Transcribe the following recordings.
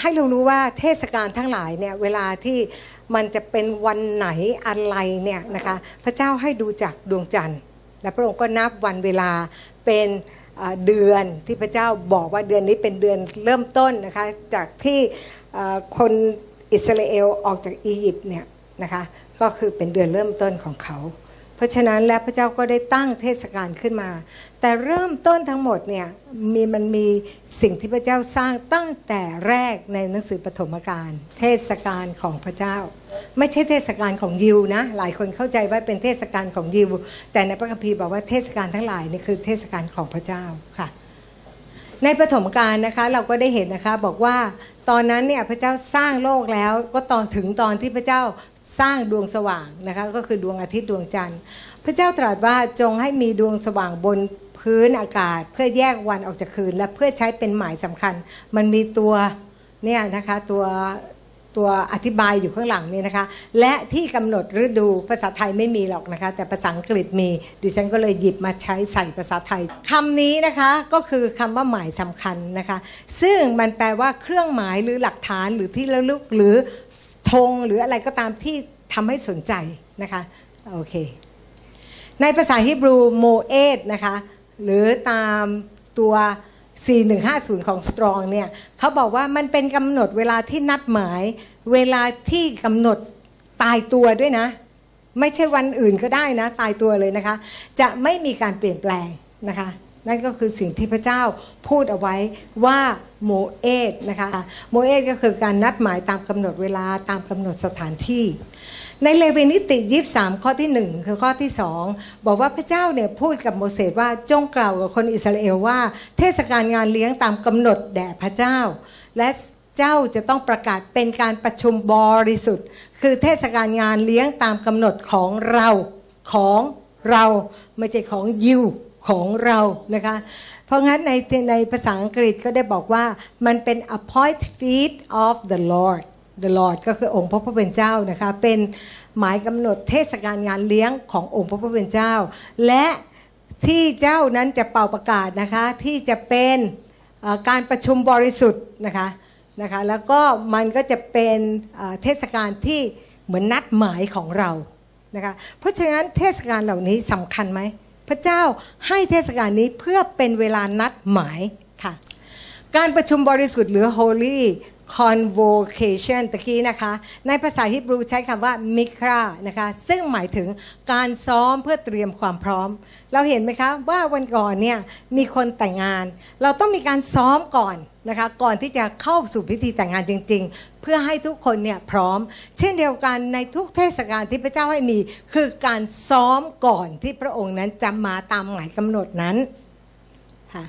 ให้เรารู้ว่าเทศกาลทั้งหลายเนี่ยเวลาที่มันจะเป็นวันไหนอะไรเนี่ยนะคะพระเจ้าให้ดูจากดวงจันทร์ และพระองค์ก็นับวันเวลาเป็นเดือนที่พระเจ้าบอกว่าเดือนนี้เป็นเดือนเริ่มต้นนะคะจากที่คนอิสราเอลออกจากอียิปต์เนี่ยนะคะก็คือเป็นเดือนเริ่มต้นของเขา เพราะฉะนั้นแล้วพระเจ้าก็ได้ตั้งเทศกาลขึ้นมา แต่เริ่มต้นทั้งหมดเนี่ยมีมันมีสิ่งที่พระเจ้าสร้างตั้งแต่แรกในหนังสือปฐมกาลเทศกาลของพระเจ้า ไม่ใช่เทศกาลของยิวนะหลายคนเข้าใจว่าเป็นเทศกาลของยิว แต่ในพระคัมภีร์บอกว่าเทศกาลทั้งหลายนี่คือเทศกาลของพระเจ้าค่ะในปฐมกาลนะคะเราก็ได้เห็นนะคะบอกว่าตอนนั้นเนี่ยพระเจ้าสร้างโลกแล้วก็ตอนถึงตอนที่พระเจ้า สร้างดวงสว่างนะคะก็คือดวงอาทิตย์ดวงจันทร์ พระเจ้าตรัสว่าจงให้มีดวงสว่างบนพื้นอากาศ เพื่อแยกวันออกจากคืน และเพื่อใช้เป็นหมายสำคัญ มันมีตัวเนี่ยนะคะตัวตัวอธิบายอยู่ข้างหลังนี่นะคะ และที่กำหนดฤดูภาษาไทยไม่มีหรอกนะคะ แต่ภาษาอังกฤษมี ดิฉันก็เลยหยิบมาใช้ใส่ภาษาไทยคำนี้นะคะก็คือคำว่าหมายสำคัญนะคะ ซึ่งมันแปลว่าเครื่องหมายหรือหลักฐานหรือที่ระลึกหรือ ธงหรืออะไรก็ตามที่ทำให้สนใจนะคะโอเคในภาษาฮิบรูโมเอตนะคะหรือตามตัว 4150 ของ Strong เนี่ยเขาบอกว่ามันเป็นกำหนดเวลาที่นัดหมาย เวลาที่กำหนดตายตัวด้วยนะ ไม่ใช่วันอื่นก็ได้นะ ตายตัวเลยนะคะ จะไม่มีการเปลี่ยนแปลงนะคะ นั่นก็คือสิ่งที่พระเจ้าพูดเอาไว้ว่าโมเอตนะคะโมเอตก็คือการนัดหมายตามกำหนดเวลาตามกำหนดสถานที่ ในเลวีนิติยีสามข้อที่หนึ่งคือข้อที่สองบอกว่าพระเจ้าเนี่ยพูดกับโมเสสว่าจงกล่าวกับคนอิสราเอลว่า เทศกาลงานเลี้ยงตามกำหนดแด่พระเจ้า และเจ้าจะต้องประกาศเป็นการประชุมบริสุทธิ์ คือเทศกาลงานเลี้ยงตามกำหนดของเราของเรา ไม่ใช่ของยิว ของเรานะคะ เพราะงั้นในในภาษาอังกฤษก็ได้บอกว่ามันเป็น appoint feet of the Lord the Lord ก็คือองค์พระผู้เป็นเจ้านะคะ เป็นหมายกำหนดเทศกาลงานเลี้ยงขององค์พระผู้เป็นเจ้า และที่เจ้านั้นจะเป่าประกาศนะคะที่จะเป็นการประชุมบริสุทธิ์นะคะนะคะแล้วก็มันก็จะเป็นเทศกาลที่เหมือนนัดหมายของเรานะคะเพราะฉะนั้นเทศกาลเหล่านี้สำคัญไหม พระเจ้าให้เทศกาลนี้เพื่อเป็นเวลานัดหมายค่ะ การประชุมบริสุทธิ์หรือ holy convocation ตะกี้นะคะ ในภาษาฮิบรูใช้คำว่า mikra นะคะ ซึ่งหมายถึงการซ้อมเพื่อเตรียมความพร้อม เราเห็นไหมคะว่าวันก่อนเนี่ยมีคนแต่งงาน เราต้องมีการซ้อมก่อนนะคะ ก่อนที่จะเข้าสู่พิธีแต่งงานจริง ๆ เพื่อให้ทุกคนเนี่ยพร้อม เช่นเดียวกันในทุกเทศกาลที่พระเจ้าให้มี คือการซ้อมก่อนที่พระองค์นั้นจะมาตามหมายกำหนดนั้นค่ะ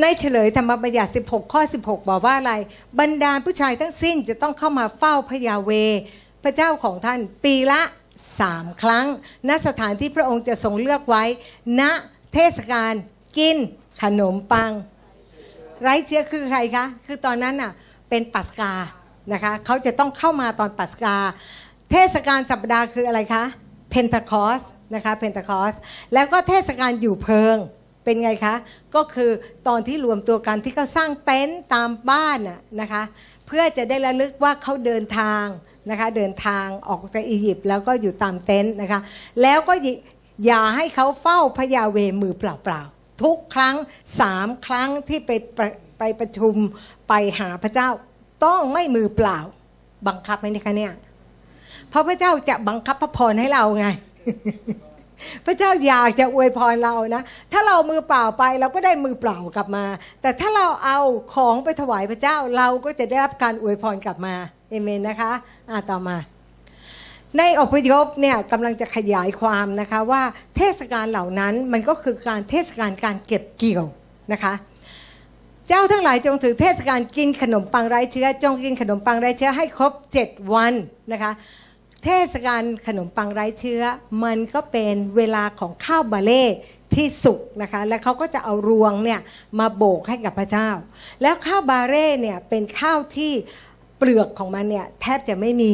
ในเฉลยธรรมบัญญัติ 16 ข้อ 16 บอกว่าอะไร บรรดาผู้ชายทั้งสิ้นจะต้องเข้ามาเฝ้าพระยาเว พระเจ้าของท่านปีละสามครั้ง ณสถานที่พระองค์จะทรงเลือกไว้ ณเทศกาลกินขนมปัง ไร้เชื้อคือใครคะ คือตอนนั้นน่ะเป็นปัสกานะคะเขาจะต้องเข้ามาตอนปัสกา เทศกาลสัปดาห์คืออะไรคะเพนทาคอสนะคะเพนทาคอสแล้วก็เทศกาลอยู่เพิง เป็นไงคะ ก็คือตอนที่รวมตัวกันที่เขาสร้างเต็นท์ตามบ้านน่ะนะคะ เพื่อจะได้ระลึกว่าเขาเดินทางนะคะเดินทางออกจากอียิปต์แล้วก็อยู่ตามเต็นท์นะคะ แล้วก็อย่าให้เขาเฝ้าพระยาเวมือเปล่าๆ ทุกครั้งสามครั้งที่ไปปไปประชุมไปหาพระเจ้าต้องไม่มือเปล่า บังคับไหมคะเนี่ยเพราะพระเจ้าจะบังคับพระพรให้เราไง พระเจ้าอยากจะอวยพรเรานะ ถ้าเรามือเปล่าไปเราก็ได้มือเปล่ากลับมา แต่ถ้าเราเอาของไปถวายพระเจ้าเราก็จะได้รับการอวยพรกลับมาเอเมนนะคะอ่าต่อมา ในอพยพเนี่ยกำลังจะขยายความนะคะว่าเทศกาลเหล่านั้นมันก็คือการเทศกาลการเก็บเกี่ยวนะคะเจ้าทั้งหลายจงถือเทศกาลกินขนมปังไร้เชื้อ จงกินขนมปังไร้เชื้อให้ครบ 7 วันนะคะ เทศกาลขนมปังไร้เชื้อ มันก็เป็นเวลาของข้าวบาเล่ที่สุกนะคะ แล้วเขาก็จะเอารวงเนี่ยมาโบกให้กับพระเจ้า แล้วข้าวบาเร่เนี่ยเป็นข้าวที่เปลือกของมันเนี่ยแทบจะไม่มี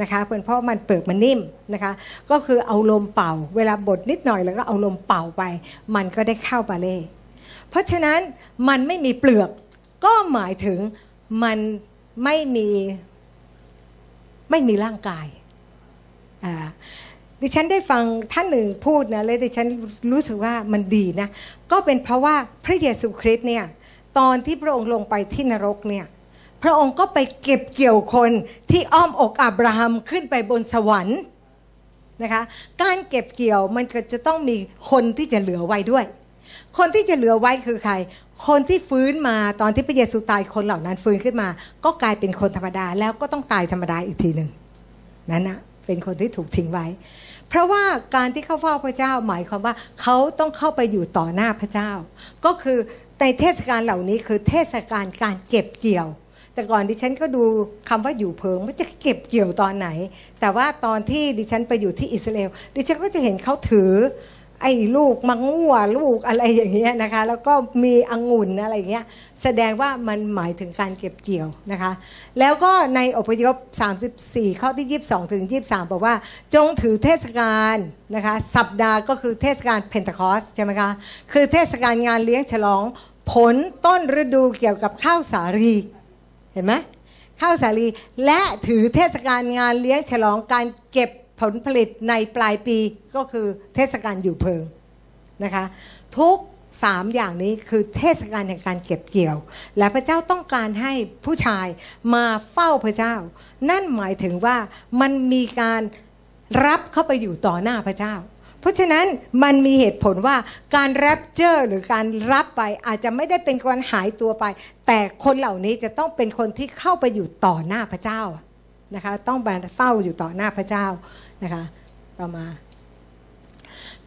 นะคะเป็นเพราะมันเปลือกมันนิ่มนะคะ ก็คือเอาลมเป่า เวลาบดนิดหน่อยแล้วก็เอาลมเป่าไป มันก็ได้ข้าวบาเล่เพราะฉะนั้นมันไม่มีเปลือกก็หมายถึงมันไม่มีไม่มีร่างกาย ดิฉันได้ฟังท่านหนึ่งพูดนะเลยดิฉันรู้สึกว่ามันดีนะ ก็เป็นเพราะว่าพระเยซูคริสต์เนี่ยตอนที่พระองค์ลงไปที่นรกเนี่ยพระองค์ก็ไปเก็บเกี่ยวคนที่อ้อมอกอับราฮัมขึ้นไปบนสวรรค์นะคะการเก็บเกี่ยวมันก็จะต้องมีคนที่จะเหลือไว้ด้วย คนที่จะเหลือไว้คือใคร คนที่ฟื้นมาตอนที่พระเยซูตายคนเหล่านั้นฟื้นขึ้นมา ก็กลายเป็นคนธรรมดาแล้วก็ต้องตายธรรมดาอีกทีหนึ่งนั่นนะ เป็นคนที่ถูกทิ้งไว้ เพราะว่าการที่เข้าเฝ้าพระเจ้าหมายความว่าเขาต้องเข้าไปอยู่ต่อหน้าพระเจ้า ก็คือในเทศกาลเหล่านี้คือเทศกาลการเก็บเกี่ยว แต่ก่อนดิฉันก็ดูคำว่าอยู่เพิงว่าจะเก็บเกี่ยวตอนไหน แต่ว่าตอนที่ดิฉันไปอยู่ที่อิสราเอลดิฉันก็จะเห็นเขาถือ ไอ้ลูกมังงัวลูกอะไรอย่างเงี้ยนะคะ แล้วก็มีองุ่นอะไรอย่างเงี้ยแสดงว่ามันหมายถึงการเก็บเกี่ยวนะคะ แล้วก็ในอพยพ 34 ข้อที่ 22 ถึง 23 บอกว่า จงถือเทศกาลนะคะสัปดาห์ก็คือเทศกาลเพนทคอสใช่ไหมคะคือเทศกาลงานเลี้ยงฉลองผลต้นฤดูเกี่ยวกับข้าวสาลีเห็นไหมข้าวสาลีและถือเทศกาลงานเลี้ยงฉลองการเก็บ ผลผลิตในปลายปีก็คือเทศกาลอยู่เพิงนะคะทุกสามอย่างนี้คือเทศกาลแห่งการเก็บเกี่ยว และพระเจ้าต้องการให้ผู้ชายมาเฝ้าพระเจ้า นั่นหมายถึงว่ามันมีการรับเข้าไปอยู่ต่อหน้าพระเจ้า เพราะฉะนั้นมันมีเหตุผลว่าการแรปเจอร์หรือการรับไปอาจจะไม่ได้เป็นการหายตัวไป แต่คนเหล่านี้จะต้องเป็นคนที่เข้าไปอยู่ต่อหน้าพระเจ้านะคะต้องมาเฝ้าอยู่ต่อหน้าพระเจ้า นะคะ ต่อมา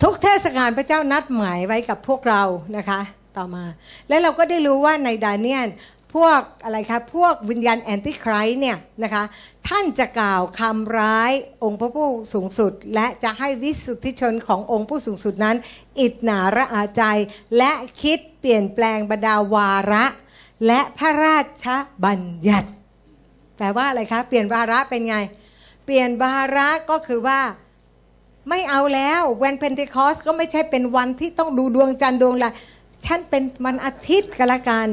ทุกเทศกาลพระเจ้านัดหมายไว้กับพวกเรานะคะ ต่อมา และเราก็ได้รู้ว่าในดาเนียนพวกอะไรคะพวกวิญญาณ antichrist เนี่ยนะคะท่านจะกล่าวคำร้ายองค์พระผู้สูงสุด และจะให้วิสุทธิชนขององค์ผู้สูงสุดนั้น อิดหนาระอาใจ และคิดเปลี่ยนแปลงบรรดาวาระ และพระราชบัญญัติ แปลว่าอะไรคะ เปลี่ยนวาระเป็นไง เปลี่ยนวาระก็คือว่าไม่เอาแล้ววันเพนเทคอสต์ก็ไม่ใช่เป็นวันที่ต้องดูดวงจันทร์ดวงอะไรฉันเป็นวันอาทิตย์กันละกัน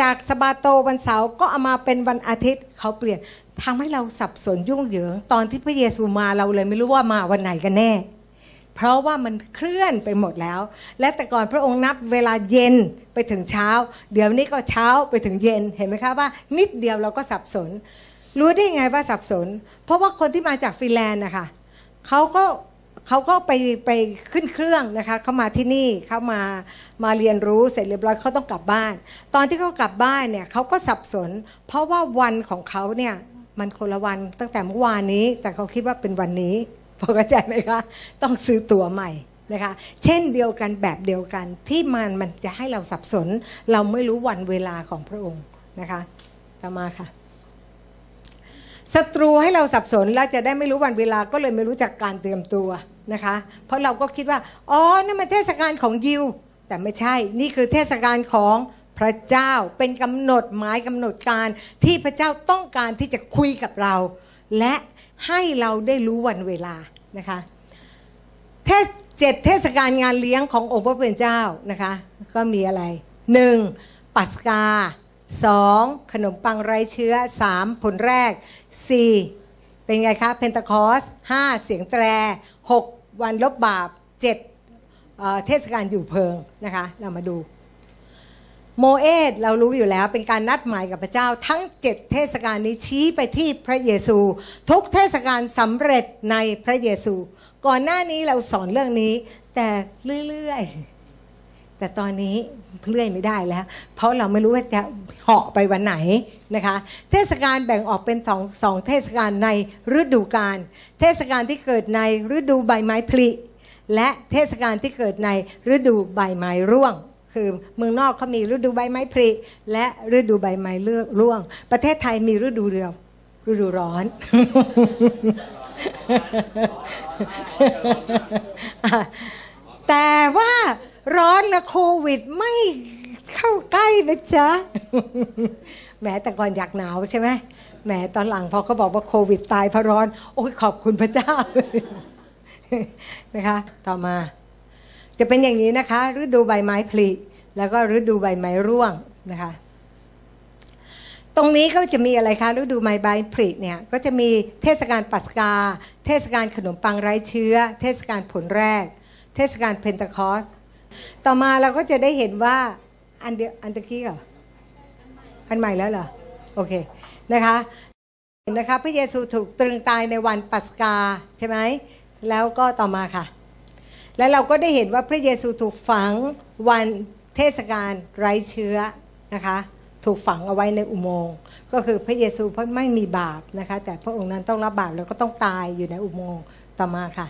จากสบาโตวันเสาร์ก็เอามาเป็นวันอาทิตย์เขาเปลี่ยนทำให้เราสับสนยุ่งเหยิง ตอนที่พระเยซูมาเราเลยไม่รู้ว่ามาวันไหนกันแน่ เพราะว่ามันเคลื่อนไปหมดแล้ว และแต่ก่อนพระองค์นับเวลาเย็นไปถึงเช้า เดี๋ยวนี้ก็เช้าไปถึงเย็นเห็นไหมคะว่า นิดเดียวเราก็สับสน รู้ได้ไงว่าสับสน เพราะว่าคนที่มาจากฟินแลนด์นะคะเขาก็เขาก็ไปไปขึ้นเครื่องนะคะเขามาที่นี่เขามามาเรียนรู้เสร็จเรียบร้อยเขาต้องกลับบ้าน ตอนที่เขากลับบ้านเนี่ยเขาก็สับสน เพราะว่าวันของเขาเนี่ยมันคนละวันตั้งแต่เมื่อวานนี้ แต่เขาคิดว่าเป็นวันนี้พอเข้าใจไหมคะต้องซื้อตั๋วใหม่นะคะเช่นเดียวกันแบบเดียวกันที่มันมันจะให้เราสับสน เราไม่รู้วันเวลาของพระองค์นะคะต่อมาค่ะ ศัตรูให้เราสับสนแล้วจะได้ไม่รู้วันเวลาก็เลยไม่รู้จักการเตรียมตัวนะคะ เพราะเราก็คิดว่าอ๋อนั่นมันเทศกาลของยิว แต่ไม่ใช่นี่คือเทศกาลของพระเจ้าเป็นกำหนดหมายกำหนดการที่พระเจ้าต้องการที่จะคุยกับเรา และให้เราได้รู้วันเวลานะคะเทศเจ็ดเทศกาลงานเลี้ยงขององค์พระผู้เป็นเจ้านะคะก็มีอะไรหนึ่งปัสกาสองขนมปังไร้เชื้อสามผลแรก สี่เป็นไงคะเพนตาคอสห้าเสียงแตรหกวันลบบาปเจ็ดเทศกาลอยู่เพิงนะคะ เรามาดูโมเอสเรารู้อยู่แล้วเป็นการนัดหมายกับพระเจ้าทั้งเจ็ดเทศกาลนี้ชี้ไปที่พระเยซู ทุกเทศกาลสำเร็จในพระเยซู ก่อนหน้านี้เราสอนเรื่องนี้แต่เรื่อยๆ แต่ตอนนี้เลื่อยไม่ได้แล้ว เพราะเราไม่รู้ว่าจะเหาะไปวันไหนนะคะ เทศกาลแบ่งออกเป็นสองสองเทศกาลในฤดูกาลเทศกาลที่เกิดในฤดูใบไม้ผลิและเทศกาลที่เกิดในฤดูใบไม้ร่วง คือเมืองนอกเขามีฤดูใบไม้ผลิและฤดูใบไม้เลือกร่วง ประเทศไทยมีฤดูเดียวฤดูร้อน แต่ว่าร้อนและโควิดไม่เข้าใกล้นะจ๊ะแหมแต่ก่อนอยากหนาวใช่ไหมแหมตอนหลังพอเขาบอกว่าโควิดตายเพราะร้อน โอ้ยขอบคุณพระเจ้านะคะ ต่อมา จะเป็นอย่างนี้นะคะฤดูใบไม้ผลิแล้วก็ฤดูใบไม้ร่วงนะคะ ตรงนี้ก็จะมีอะไรคะฤดูใบไม้ผลิเนี่ยก็จะมีเทศกาลปัสกา เทศกาลขนมปังไร้เชื้อ เทศกาลผลแรก เทศกาลเพนทคอสต่อมาเราก็จะได้เห็นว่าอันเดียอันตะกี้เหรออันใหม่แล้วเหรอ โอเค นะคะนะคะพระเยซูถูกตรึงตายในวันปัสกาใช่ไหมแล้วก็ต่อมาค่ะ แล้วเราก็ได้เห็นว่าพระเยซูถูกฝังวันเทศกาลไร้เชื้อนะคะถูกฝังเอาไว้ในอุโมงค์ก็คือพระเยซูเพราะไม่มีบาปนะคะแต่พระองค์นั้นต้องรับบาปแล้วก็ต้องตายอยู่ในอุโมงค์ต่อมาค่ะ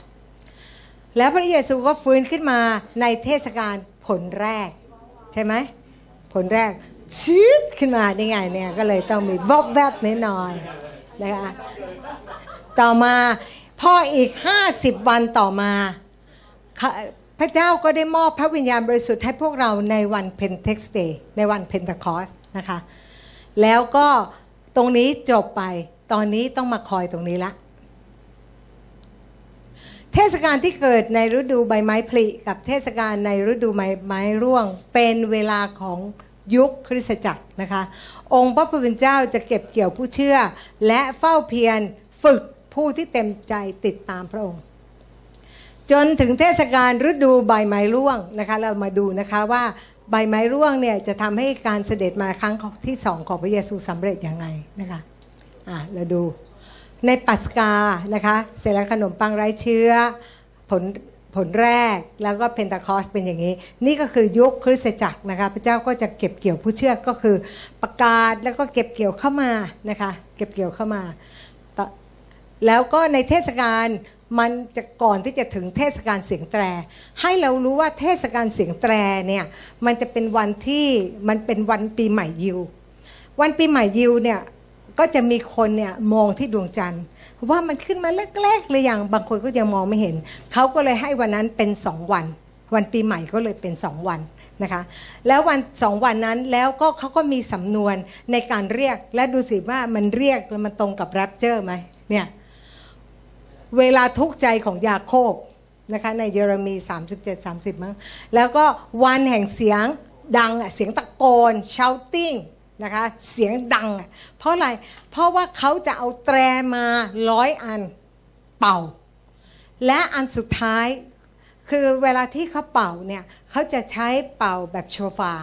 แล้วพระเยซูก็ฟื้นขึ้นมาในเทศกาลผลแรก ใช่ไหมผลแรกชืดขึ้นมาได้ไงเนี่ยก็เลยต้องมีวอกแวกนิดหน่อยนะคะต่อมาพออีก 50 วันต่อมา พระเจ้าก็ได้มอบพระวิญญาณบริสุทธิ์ให้พวกเราในวัน Pentecost Day ในวันเพนเทคอสต์นะคะแล้วก็ตรงนี้จบไปตอนนี้ต้องมาคอยตรงนี้ละ เทศกาลที่เกิดในฤดูใบไม้ผลิกับเทศกาลในฤดูใบไม้ร่วง เป็นเวลาของยุคคริสตจักรนะคะ องค์พระผู้เป็นเจ้าจะเก็บเกี่ยวผู้เชื่อ และเฝ้าเพียรฝึกผู้ที่เต็มใจติดตามพระองค์ จนถึงเทศกาลฤดูใบไม้ร่วงนะคะเรามาดูนะคะว่าใบไม้ร่วงเนี่ยจะทำให้การเสด็จมาครั้งที่สองของพระเยซูสำเร็จยังไงนะคะอะเราดู ในปัสกานะคะเสร็จแล้วขนมปังไร้เชื้อผลผลแรกแล้วก็เพนตาคอสเป็นอย่างนี้ นี่ก็คือยุคคริสตจักรนะคะพระเจ้าก็จะเก็บเกี่ยวผู้เชื่อก็คือประกาศแล้วก็เก็บเกี่ยวเข้ามานะคะเก็บเกี่ยวเข้ามา แล้วก็ในเทศกาลมันจะก่อนที่จะถึงเทศกาลเสียงแตร ให้เรารู้ว่าเทศกาลเสียงแตรเนี่ยมันจะเป็นวันที่มันเป็นวันปีใหม่ยิว วันปีใหม่ยิวเนี่ย ก็จะมีคนเนี่ยมองที่ดวงจันทร์ว่ามันขึ้นมาเล็กๆเลยอย่างบางคนก็ยังมองไม่เห็น เขาก็เลยให้วันนั้นเป็นสองวัน วันปีใหม่ก็เลยเป็นสองวันนะคะแล้ววันสองวันนั้นแล้วก็เขาก็มีสำนวนในการเรียกและดูสิว่ามันเรียกลมันตรงกับแรปเจอร์ไหมเนี่ยเวลาทุกข์ใจของยาโคบนะคะในเยเรมี 37 30 มั้งแล้วก็วันแห่งเสียงดังเสียงตะโกน shouting นะคะเสียงดัง เพราะอะไรเพราะว่าเขาจะเอาแตรมาร้อยอันเป่า และอันสุดท้ายคือเวลาที่เขาเป่าเนี่ยเขาจะใช้เป่าแบบโชฟา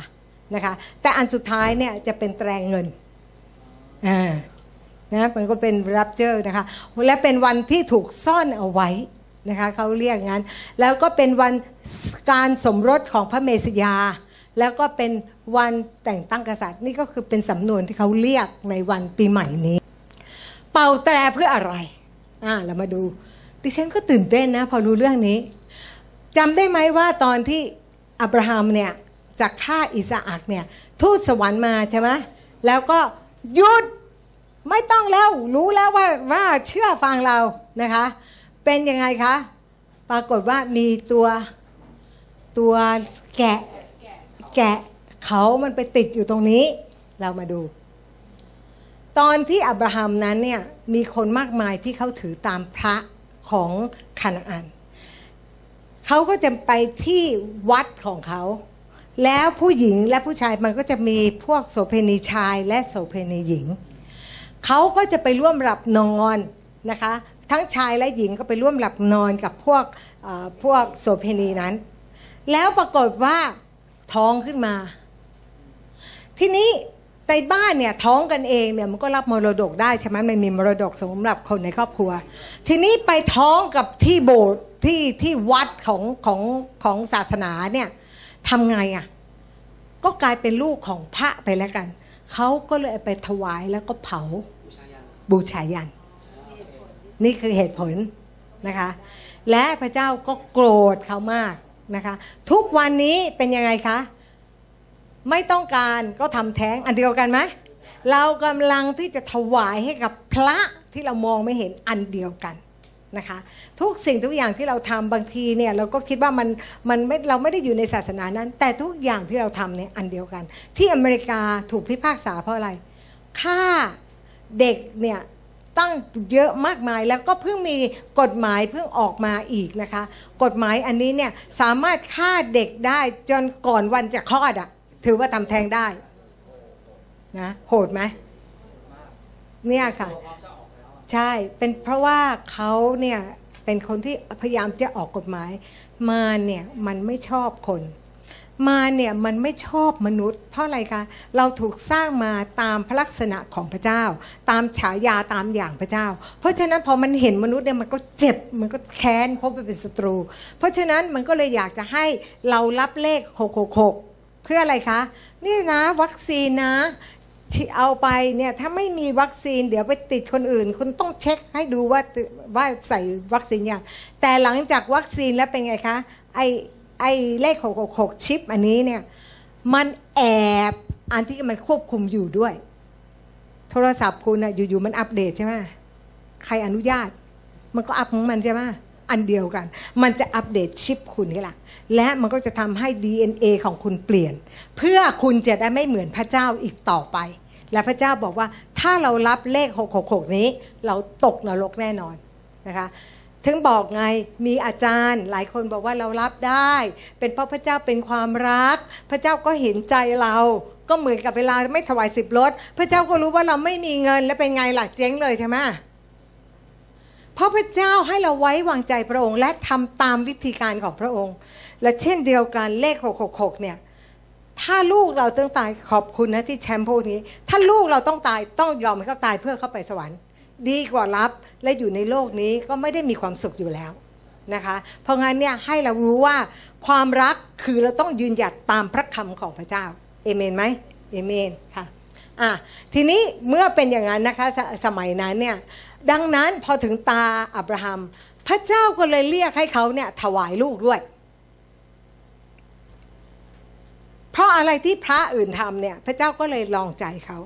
นะคะแต่อันสุดท้ายเนี่ยจะเป็นแตรเงินอ่านะมันก็เป็นรับเจอนะคะและเป็นวันที่ถูกซ่อนเอาไว้นะคะเขาเรียกงั้น แล้วก็เป็นวันการสมรสของพระเมสยา แล้วก็เป็นวันแต่งตั้งกษัตริย์ นี่ก็คือเป็นสำนวนที่เขาเรียกในวันปีใหม่นี้ เป่าแตรเพื่ออะไรอ่าเรามาดู ดิฉันก็ตื่นเต้นนะ พอรู้เรื่องนี้จำได้ไหมว่าตอนที่อับราฮัมเนี่ยจากฆ่าอิสอักเนี่ยทูตสวรรค์มาใช่ไหมแล้วก็หยุดไม่ต้องแล้วรู้แล้วว่าว่าเชื่อฟังเรานะคะ เป็นยังไงคะ ปรากฏว่ามีตัวตัวแกะ แกะเขามันไปติดอยู่ตรงนี้ เรามาดู ตอนที่อับราฮัมนั้นเนี่ยมีคนมากมายที่เขาถือตามพระของคานาอันเขาก็จะไปที่วัดของเขา แล้วผู้หญิงและผู้ชายมันก็จะมีพวกโสเพณีชายและโสเพณีหญิง เขาก็จะไปร่วมหลับนอนนะคะ ทั้งชายและหญิงก็ไปร่วมหลับนอนกับพวกพวกโสเพณีนั้น แล้วปรากฏว่า ท้องขึ้นมา ทีนี้ในบ้านเนี่ยท้องกันเองเนี่ยมันก็รับมรดกได้ใช่ไหมมันมีมรดกสำหรับคนในครอบครัว ทีนี้ไปท้องกับที่โบสถ์ที่ที่วัดของของของศาสนาเนี่ยทำไงอะ่ะก็กลายเป็นลูกของพระไปแล้วกัน เขาก็เลยไปถวายแล้วก็เผาบูชายัน นี่คือเหตุผลนะคะ และพระเจ้าก็โกรธเขามาก นะคะ ทุกวันนี้เป็นยังไงคะ ไม่ต้องการก็ทำแท้งอันเดียวกันไหมเรากำลังที่จะถวายให้กับพระที่เรามองไม่เห็นอันเดียวกันนะคะทุกสิ่งทุกอย่างที่เราทำบางทีเนี่ยเราก็คิดว่ามันมันไม่เราไม่ได้อยู่ในศาสนานั้น แต่ทุกอย่างที่เราทำเนี่ยอันเดียวกัน ที่อเมริกาถูกพิพากษาเพราะอะไรฆ่าเด็กเนี่ย ตั้งเยอะมากมายแล้วก็เพิ่งมีกฎหมายเพิ่งออกมาอีกนะคะ กฎหมายอันนี้เนี่ยสามารถฆ่าเด็กได้จนก่อนวันจะคลอดอะ่ะ ถือว่าทำแท้งได้นะโหดไหมเนี่ยค่ะ ใช่เป็นเพราะว่าเขาเนี่ยเป็นคนที่พยายามจะออกกฎหมายมาเนี่ยมันไม่ชอบคน มาเนี่ยมันไม่ชอบมนุษย์ เพราะอะไรคะเราถูกสร้างมาตามพระลักษณะของพระเจ้า ตามฉายาตามอย่างพระเจ้า เพราะฉะนั้นพอมันเห็นมนุษย์เนี่ยมันก็เจ็บมันก็แค้นเพราะมันเป็นศัตรู เพราะฉะนั้นมันก็เลยอยากจะให้เรารับเลข 666 เพื่ออะไรคะนี่นะวัคซีนนะที่เอาไปเนี่ยถ้าไม่มีวัคซีนเดี๋ยวไปติดคนอื่น คุณต้องเช็คให้ดูว่าว่าใส่วัคซีนอยังแต่หลังจากวัคซีนแล้วเป็นไงคะไอ ไอ้เลข 666 ชิปอันนี้เนี่ย มันแอบอันที่มันควบคุมอยู่ด้วย โทรศัพท์คุณอะอยู่ๆมันอัปเดตใช่ไหมใครอนุญาต มันก็อัพของมันใช่ไหมอันเดียวกัน มันจะอัปเดตชิปคุณนี่แหละและมันก็จะทำให้ DNA ของคุณเปลี่ยน เพื่อคุณจะได้ไม่เหมือนพระเจ้าอีกต่อไป และพระเจ้าบอกว่าถ้าเรารับเลข 666 นี้ เราตกนรกแน่นอนนะคะ ถึงบอกไงมีอาจารย์ หลายคนบอกว่าเรารับได้ เป็นเพราะพระเจ้าเป็นความรัก พระเจ้าก็เห็นใจเราก็เหมือนกับเวลาไม่ถวายสิบรถ พระเจ้าก็รู้ว่าเราไม่มีเงินแล้วเป็นไงหลักเจ๊งเลยใช่ไหมเพราะพระเจ้าให้เราไว้วางใจพระองค์ และทำตามวิธีการของพระองค์ และเช่นเดียวกันเลข 666 เนี่ย ถ้าลูกเราต้องตายขอบคุณนะที่แชมป์พูดนี้ ถ้าลูกเราต้องตายต้องยอมให้เขาตายเพื่อเขาไปสวรรค์ ดีกว่ารับและอยู่ในโลกนี้ก็ไม่ได้มีความสุขอยู่แล้วนะคะ เพราะงั้นเนี่ยให้เรารู้ว่าความรักคือเราต้องยืนหยัดตามพระคำของพระเจ้าเอเมนไหมเอเมนค่ะอะทีนี้เมื่อเป็นอย่างนั้นนะคะสสมัยนั้นเนี่ยดังนั้นพอถึงตาอับราฮัม พระเจ้าก็เลยเรียกให้เขาเนี่ยถวายลูกด้วย เพราะอะไรที่พระอื่นทำเนี่ยพระเจ้าก็เลยลองใจเขา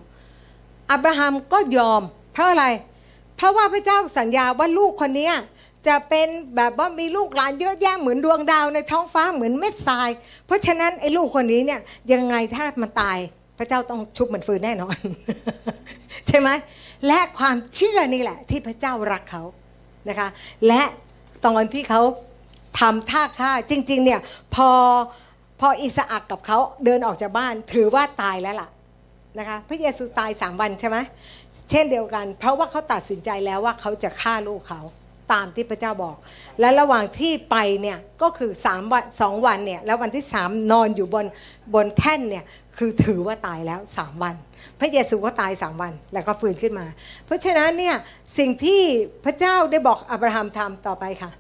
อับราฮัมก็ยอม เพราะอะไรเพราะว่าพระเจ้าสัญญาว่าลูกคนนี้จะเป็นแบบว่ามีลูกหลานเยอะแยะเหมือนดวงดาวในท้องฟ้าเหมือนเม็ดทราย เพราะฉะนั้นไอ้ลูกคนนี้เนี่ยยังไงถ้ามันตาย พระเจ้าต้องชุบมันฟื้นแน่นอน ใช่ไหมและความเชื่อนี่แหละ ที่พระเจ้ารักเขานะคะ และตอนที่เขาทำท่าฆ่าจริง ๆ เนี่ยพอพออิสอักกับเขาเดินออกจากบ้านถือว่าตายแล้วล่ะนะคะพระเยซูตายสามวันใช่ไหม เช่นเดียวกัน เพราะว่าเขาตัดสินใจแล้วว่าเขาจะฆ่าลูกเขาตามที่พระเจ้าบอก และระหว่างที่ไปเนี่ยก็คือสามวันสองวันเนี่ยแล้ววันที่สามนอนอยู่บนบนแท่นเนี่ยคือถือว่าตายแล้วสามวัน พระเยซูก็ตายสามวันแล้วก็ฟื้นขึ้นมา เพราะฉะนั้นเนี่ยสิ่งที่พระเจ้าได้บอกอับราฮัมทำต่อไปค่ะ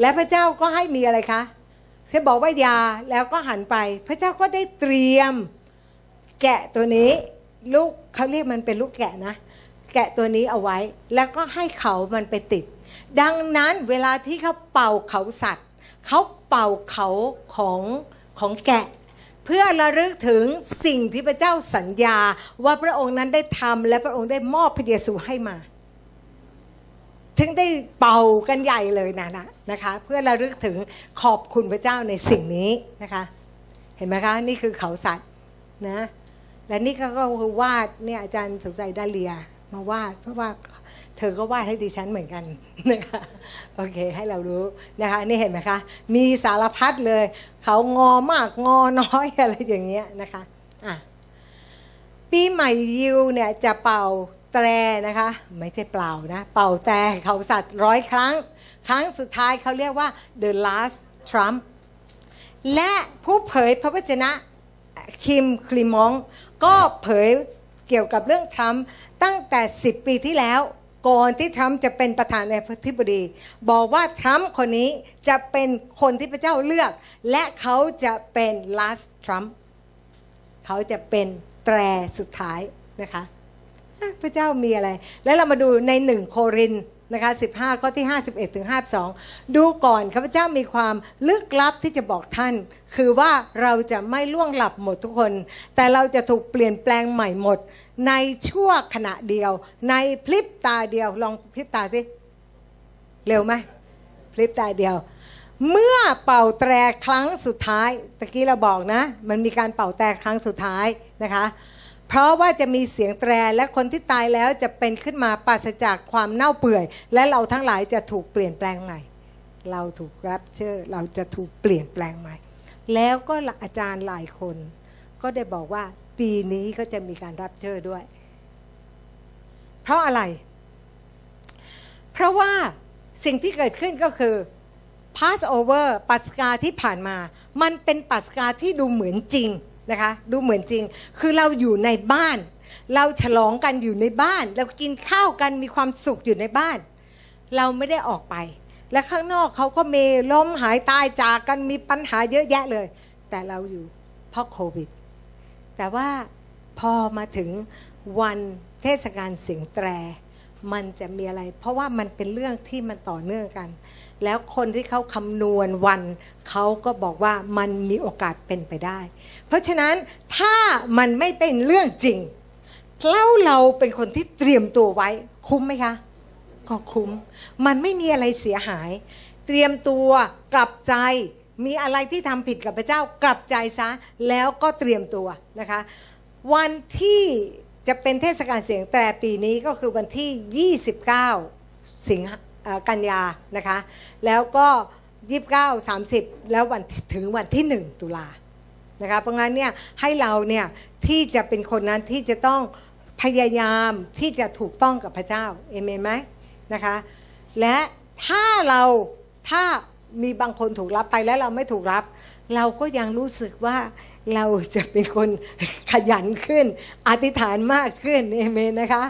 และพระเจ้าก็ให้มีอะไรคะที่บอกว่ายาแล้วก็หันไป พระเจ้าก็ได้เตรียมแกะตัวนี้ ลูกเขาเรียกมันเป็นลูกแกะนะ แกะตัวนี้เอาไว้ แล้วก็ให้เขามันไปติด ดังนั้นเวลาที่เขาเป่าเขาสัตว์เขาเป่าเขาของของแกะ เพื่อระลึกถึงสิ่งที่พระเจ้าสัญญาว่าพระองค์นั้นได้ทำและพระองค์ได้มอบพระเยซูให้มาถึงได้เป่ากันใหญ่เลยนะนะนะคะ เพื่อระลึกถึงขอบคุณพระเจ้าในสิ่งนี้นะคะ เห็นไหมคะ นี่คือเขาสัตว์นะ และนี่ก็คือวาดเนี่ยอาจารย์สงสัยดาเลียมาวาด เพราะว่าเธอก็วาดให้ดิฉันเหมือนกันนะคะโอเค ให้เรารู้นะคะนี่เห็นไหมคะ มีสารพัดเลย เขางอมากงอน้อยอะไรอย่างเงี้ยนะคะอะปีใหม่ยิวเนี่ยจะเป่าแตรนะคะ ไม่ใช่เปล่านะ เป่าแต่เขาสัตว์ร้อยครั้ง ครั้งสุดท้ายเขาเรียกว่า the last Trump และผู้เผยพระวจนะคิมคลิมอง ก็เผยเกี่ยวกับเรื่องทรัมป์ตั้งแต่ 10 ปีที่แล้ว ก่อนที่ทรัมป์จะเป็นประธานาธิบดี บอกว่าทรัมป์คนนี้จะเป็นคนที่พระเจ้าเลือก และเขาจะเป็น last Trump เขาจะเป็นแตรสุดท้ายนะคะอะพระเจ้ามีอะไร แล้วเรามาดูในหนึ่งโครินธ์ นะคะ15 ข้อที่ 51ถึง52 ดูก่อนข้าพเจ้ามีความลึกลับที่จะบอกท่าน คือว่าเราจะไม่ล่วงหลับหมดทุกคน แต่เราจะถูกเปลี่ยนแปลงใหม่หมด ในชั่วขณะเดียว ในพลิบตาเดียวลองพลิบตาสิ เร็วไหมพลิบตาเดียว เมื่อเป่าแตรครั้งสุดท้ายตะกี้เราบอกนะ มันมีการเป่าแตรครั้งสุดท้ายนะคะ เพราะว่าจะมีเสียงแตรและคนที่ตายแล้วจะเป็นขึ้นมาปราศจากความเน่าเปื่อย และเราทั้งหลายจะถูกเปลี่ยนแปลงใหม่ เราถูกรับเชื่อเราจะถูกเปลี่ยนแปลงใหม่ แล้วก็อาจารย์หลายคน ก็ได้บอกว่าปีนี้ก็จะมีการรับเชิญด้วย เพราะอะไร เพราะว่าสิ่งที่เกิดขึ้นก็คือ Passover ปัสกาที่ผ่านมา มันเป็นปัสกาที่ดูเหมือนจริง นะคะ ดูเหมือนจริง คือเราอยู่ในบ้าน เราฉลองกันอยู่ในบ้าน เรากินข้าวกันมีความสุขอยู่ในบ้าน เราไม่ได้ออกไป และข้างนอกเขาก็เมล้มหายตายจากกันมีปัญหาเยอะแยะเลย แต่เราอยู่เพราะโควิด แต่ว่าพอมาถึงวันเทศกาลเสียงแตร มันจะมีอะไร เพราะว่ามันเป็นเรื่องที่มันต่อเนื่องกัน แล้วคนที่เขาคำนวณวัน เขาก็บอกว่ามันมีโอกาสเป็นไปได้ เพราะฉะนั้นถ้ามันไม่เป็นเรื่องจริงแล้วเราเป็นคนที่เตรียมตัวไว้ คุ้มไหมคะ ก็คุ้ม มันไม่มีอะไรเสียหาย เตรียมตัวกลับใจมีอะไรที่ทำผิดกับพระเจ้ากลับใจซะ แล้วก็เตรียมตัวนะคะ วันที่จะเป็นเทศกาลเสียงแตรปีนี้ก็คือวันที่ 29 สิงหากันยานะคะ แล้วก็ 29 30 แล้ววันถึงวันที่ 1 ตุลา นะคะเพราะงั้นเนี่ยให้เราเนี่ยที่จะเป็นคนนั้นที่จะต้องพยายามที่จะถูกต้องกับพระเจ้าเอเมนไหมนะคะและถ้าเราถ้ามีบางคนถูกรับไปแล้วเราไม่ถูกรับ เราก็ยังรู้สึกว่าเราจะเป็นคนขยันขึ้น อธิษฐานมากขึ้นเอเมนนะคะ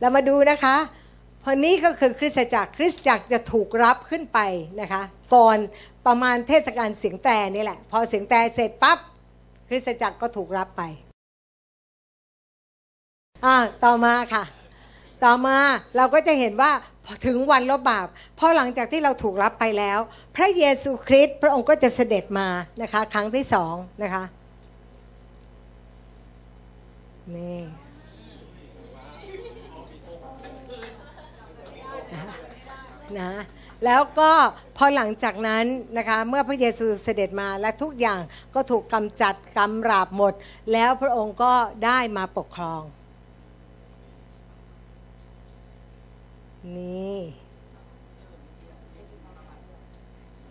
เรามาดูนะคะพอนี้ก็คือคริสตจักรคริสตจักรจะถูกรับขึ้นไปนะคะ ก่อนประมาณเทศกาลเสียงแตรนี่แหละ พอเสียงแตรเสร็จปั๊บ คริสตจักรก็ถูกรับไปอ่าต่อมาค่ะ ต่อมาเราก็จะเห็นว่าถึงวันลบบาปพอหลังจากที่เราถูกรับไปแล้ว พระเยซูคริสต์พระองค์ก็จะเสด็จมานะคะครั้งที่สองนะคะนี่นะ แล้วก็พอหลังจากนั้นนะคะเมื่อพระเยซูเสด็จมาและทุกอย่างก็ถูกกำจัดกำราบหมด แล้วพระองค์ก็ได้มาปกครอง นี่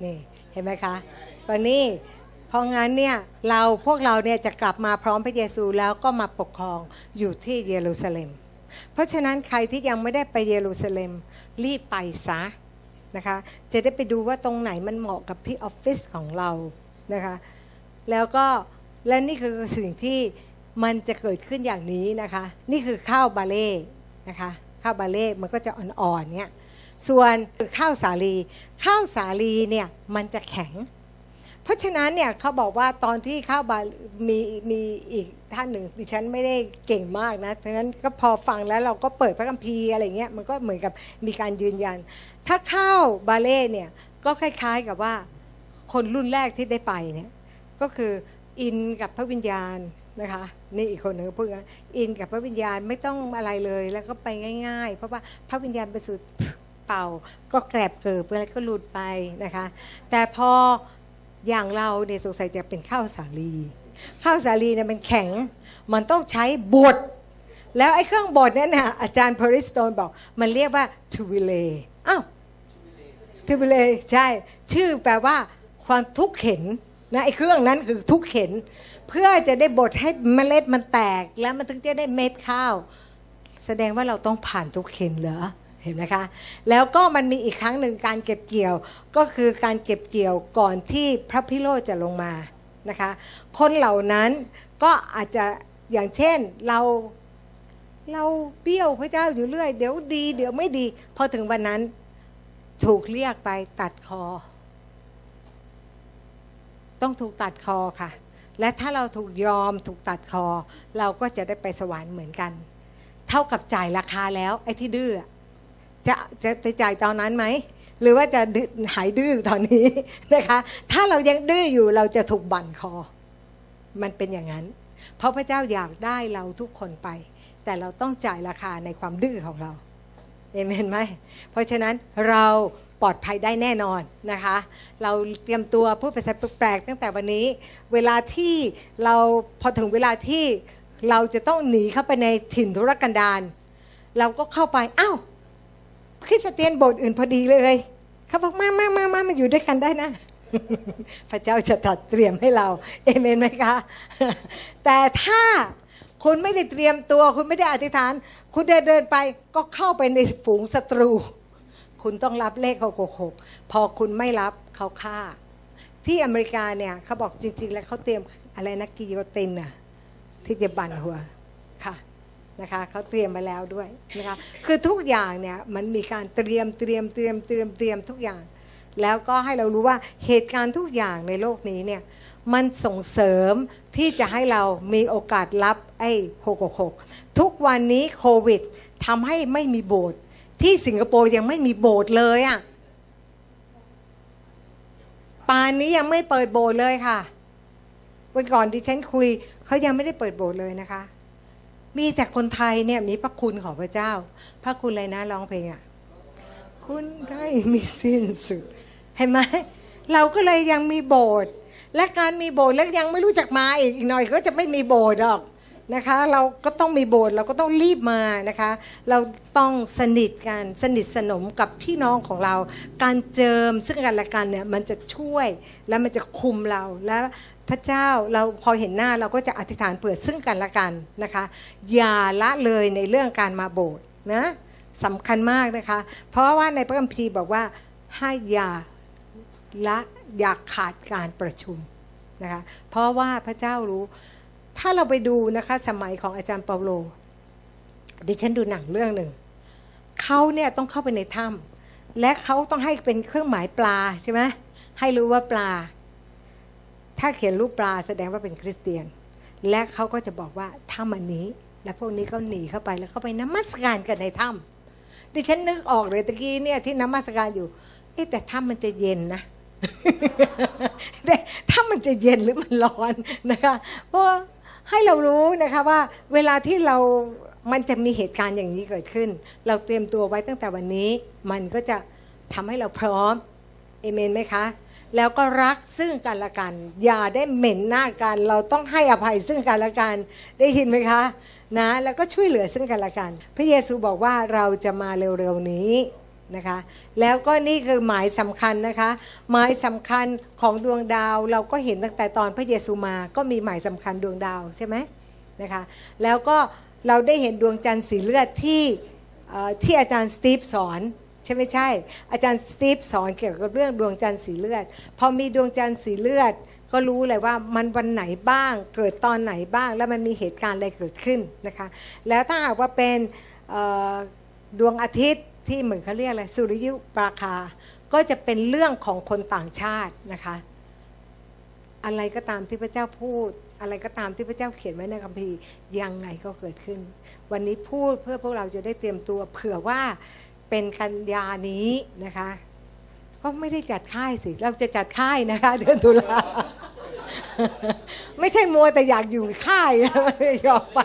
นี่เห็นไหมคะก็นี่เพราะงั้นเนี่ยเราพวกเราเนี่ยจะกลับมาพร้อมพระเยซูแล้วก็มาปกครองอยู่ที่เยรูซาเล็ม เพราะฉะนั้นใครที่ยังไม่ได้ไปเยรูซาเล็มรีบไปซะ นะคะ จะได้ไปดูว่าตรงไหนมันเหมาะกับที่ออฟฟิศของเรานะคะ แล้วก็และนี่คือสิ่งที่มันจะเกิดขึ้นอย่างนี้นะคะ นี่คือข้าวบาเล่นะคะข้าวบาเล่มันก็จะอ่อนๆเนี่ยส่วนข้าวสาลีข้าวสาลีเนี่ยมันจะแข็ง เพราะฉะนั้นเนี่ยเขาบอกว่าตอนที่ข้าวบามีมีอีก ท่านหนึ่งดิฉันไม่ได้เก่งมากนะดังนั้นก็พอฟังแล้วเราก็เปิดพระคัมภีร์อะไรเงี้ยมันก็เหมือนกับมีการยืนยัน ถ้าเข้าบาเล่เนี่ยก็คล้ายๆกับว่าคนรุ่นแรกที่ได้ไปเนี่ยก็คืออินกับพระวิญญาณนะคะนี่อีกคนหนึ่งพูดกันอินกับพระวิญญาณไม่ต้องอะไรเลยแล้วก็ไปง่าย ๆ เพราะว่าพระวิญญาณไปสู่เป่า ก็แกรบเกิบอะไรก็หลุดไปนะคะ แต่พออย่างเราเนี่ยสงสัยจะเป็นข้าวสาลี ข้าวสาลีเนี่ยมันแข็ง มันต้องใช้บดแล้วไอ้เครื่องบดเนี่ยนะอาจารย์พริสโตนบอก มันเรียกว่าทูวิเลอ้าวทูวิเลใช่ ชื่อแปลว่าความทุกข์เข็นนะไอ้เครื่องนั้นคือทุกข์เข็น เพื่อจะได้บดให้เมล็ดมันแตก แล้วมันถึงจะได้เม็ดข้าว แสดงว่าเราต้องผ่านทุกข์เข็นเหรอเห็นไหมคะ แล้วก็มันมีอีกครั้งหนึ่งการเก็บเกี่ยวก็คือการเก็บเกี่ยวก่อนที่พระพิโรธจะลงมา นะคะ คนเหล่านั้นก็อาจจะอย่างเช่นเราเราเบี้ยวพระเจ้าอยู่เรื่อย เดี๋ยวดี เดี๋ยวไม่ดี พอถึงวันนั้นถูกเรียกไปตัดคอ ต้องถูกตัดคอค่ะ และถ้าเราถูกยอมถูกตัดคอ เราก็จะได้ไปสวรรค์เหมือนกัน เท่ากับจ่ายราคาแล้ว ไอ้ที่ดื้อจะจะไปจ่ายตอนนั้นไหม หรือว่าจะหายดื้อตอนนี้นะคะ ถ้าเรายังดื้ออยู่เราจะถูกบั่นคอ มันเป็นอย่างนั้น เพราะพระเจ้าอยากได้เราทุกคนไป แต่เราต้องจ่ายราคาในความดื้อของเราเอเมนไหมเพราะฉะนั้นเราปลอดภัยได้แน่นอนนะคะ เราเตรียมตัวพูดภาษาแปลกๆตั้งแต่วันนี้ เวลาที่เราพอถึงเวลาที่เราจะต้องหนีเข้าไปในถิ่นธุรกันดารเราก็เข้าไปอ้าว คริสเตียนโบสถ์อื่นพอดีเลยเขาบอกมามามามามาอยู่ด้วยกันได้นะ พระเจ้าจะตัดเตรียมให้เรา เอเมนไหมคะ แต่ถ้าคุณไม่ได้เตรียมตัว คุณไม่ได้อธิษฐาน คุณเดินเดินไปก็เข้าไปในฝูงศัตรู คุณต้องรับเลขหกหกหกพอคุณไม่รับเขาฆ่า ที่อเมริกาเนี่ยเขาบอกจริง ๆ แล้วเขาเตรียมอะไรนะกิโยตินน่ะที่จะบั่นหัว นะคะเขาเตรียมมาแล้วด้วยนะคะคือทุกอย่างเนี่ยมันมีการเตรียมเตรียมเตรียมเตรียมเตรียมทุกอย่าง แล้วก็ให้เรารู้ว่าเหตุการณ์ทุกอย่างในโลกนี้เนี่ยมันส่งเสริมที่จะให้เรามีโอกาสรับไอ้666 ทุกวันนี้โควิดทำให้ไม่มีโบสถ์ที่สิงคโปร์ยังไม่มีโบสถ์เลยอะ่ะปานนี้ยังไม่เปิดโบสถ์เลยค่ะวันก่อนที่ฉันคุยเขายังไม่ได้เปิดโบสถ์เลยนะคะ มีแต่คนไทยเนี่ยมีพระคุณของพระเจ้า พระคุณอะไรนะร้องเพลงอะ คุณได้มีสิ้นสุดเห็นไหมเราก็เลยยังมีโบสถ์และการมีโบสถ์แล้วยังไม่รู้จักมาอีกอีกหน่อยก็จะไม่มีโบสถ์หรอกนะคะ เราก็ต้องมีโบสถ์เราก็ต้องรีบมานะคะ เราต้องสนิทกันสนิทสนมกับพี่น้องของเรา การเจิมซึ่งกันและกันเนี่ยมันจะช่วยและมันจะคุมเราและ พระเจ้าเราพอเห็นหน้าเราก็จะอธิษฐานเปิดซึ่งกันและกันนะคะ อย่าละเลยในเรื่องการมาโบสถ์นะสำคัญมากนะคะ เพราะว่าในพระคัมภีร์บอกว่าให้อย่าละอย่าขาดการประชุมนะคะเพราะว่าพระเจ้ารู้ ถ้าเราไปดูนะคะสมัยของอาจารย์เปาโล ดิฉันดูหนังเรื่องหนึ่งเขาเนี่ยต้องเข้าไปในถ้ำและเขาต้องให้เป็นเครื่องหมายปลาใช่ไหมให้รู้ว่าปลา ถ้าเขียนรูปปลาแสดงว่าเป็นคริสเตียน และเขาก็จะบอกว่าถ้ำอันนี้ และพวกนี้ก็หนีเข้าไปแล้วเข้าไปนมัสการกันในถ้ำดิฉันนึกออกเลยตะกี้เนี่ยที่นมัสการอยู่เอ๊แต่ถ้ำมันจะเย็นนะแต่ถ้ามันจะเย็นหรือมันร้อนนะคะเพราะให้เรารู้นะคะว่าเวลาที่เรา มันจะมีเหตุการณ์อย่างนี้เกิดขึ้น เราเตรียมตัวไว้ตั้งแต่วันนี้ มันก็จะทำให้เราพร้อม เอเมนไหมคะ แล้วก็รักซึ่งกันและกัน อย่าได้เหม็นหน้ากัน เราต้องให้อภัยซึ่งกันและกัน ได้ยินไหมคะนะแล้วก็ช่วยเหลือซึ่งกันและกัน พระเยซูบอกว่าเราจะมาเร็วๆนี้นะคะ แล้วก็นี่คือหมายสำคัญนะคะ หมายสำคัญของดวงดาวเราก็เห็นตั้งแต่ตอนพระเยซูมาก็มีหมายสำคัญดวงดาวใช่ไหมนะคะ แล้วก็เราได้เห็นดวงจันทร์สีเลือดที่ที่อาจารย์สตีฟสอน ใช่ไม่ใช่ อาจารย์สตีฟสอนเกี่ยวกับเรื่องดวงจันทร์สีเลือด พอมีดวงจันทร์สีเลือด ก็รู้เลยว่ามันวันไหนบ้าง เกิดตอนไหนบ้าง แล้วมันมีเหตุการณ์อะไรเกิดขึ้นนะคะ แล้วถ้าหากว่าเป็นดวงอาทิตย์ที่เหมือนเขาเรียกอะไรสุริยุปราคา ก็จะเป็นเรื่องของคนต่างชาตินะคะ อะไรก็ตามที่พระเจ้าพูด อะไรก็ตามที่พระเจ้าเขียนไว้ในคัมภีร์ยังไงก็เกิดขึ้น วันนี้พูดเพื่อพวกเราจะได้เตรียมตัวเผื่อว่า เป็นกันยานี้นะคะ ก็ไม่ได้จัดค่ายสิ เราจะจัดค่ายนะคะ เดือนตุลาไม่ใช่มัวแต่อยากอยู่ค่ายไม่ยอมไป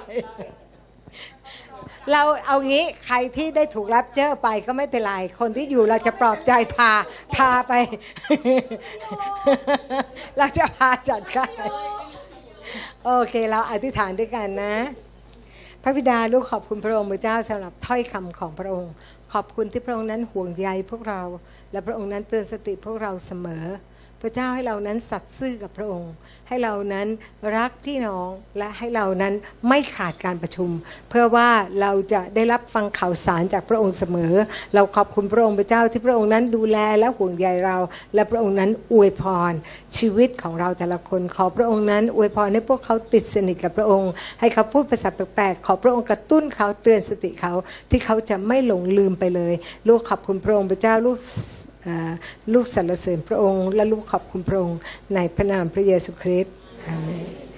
เราเอางี้ใครที่ได้ถูกรับเจอไปก็ไม่เป็นไร คนที่อยู่เราจะปลอบใจพาพาไป เราจะพาจัดค่ายโอเคเราอธิษฐานด้วยกันนะ พระบิดาลูกขอบคุณพระองค์พระเจ้าสำหรับถ้อยคำของพระองค์ ขอบคุณที่พระองค์นั้นห่วงใยพวกเรา และพระองค์นั้นเตือนสติพวกเราเสมอ พระเจ้าให้เรานั้นสัตย์ซื่อกับพระองค์ ให้เรานั้นรักพี่น้องและให้เรานั้นไม่ขาดการประชุม เพื่อว่าเราจะได้รับฟังข่าวสารจากพระองค์เสมอ เราขอบคุณพระองค์พระเจ้าที่พระองค์นั้นดูแลและห่วงใยเรา และพระองค์นั้นอวยพร ชีวิตของเราแต่ละคนขอพระองค์นั้นอวยพรให้พวกเขาติดสนิทกับพระองค์ ให้เขาพูดภาษาแปลกๆขอพระองค์กระตุ้นเขาเตือนสติเขาที่เขาจะไม่หลงลืมไปเลย ลูกขอบคุณพระองค์พระเจ้าลูก ลูกสรรเสริญพระองค์ และลูกขอบคุณพระองค์ในพระนามพระเยซูคริสต์อาเมน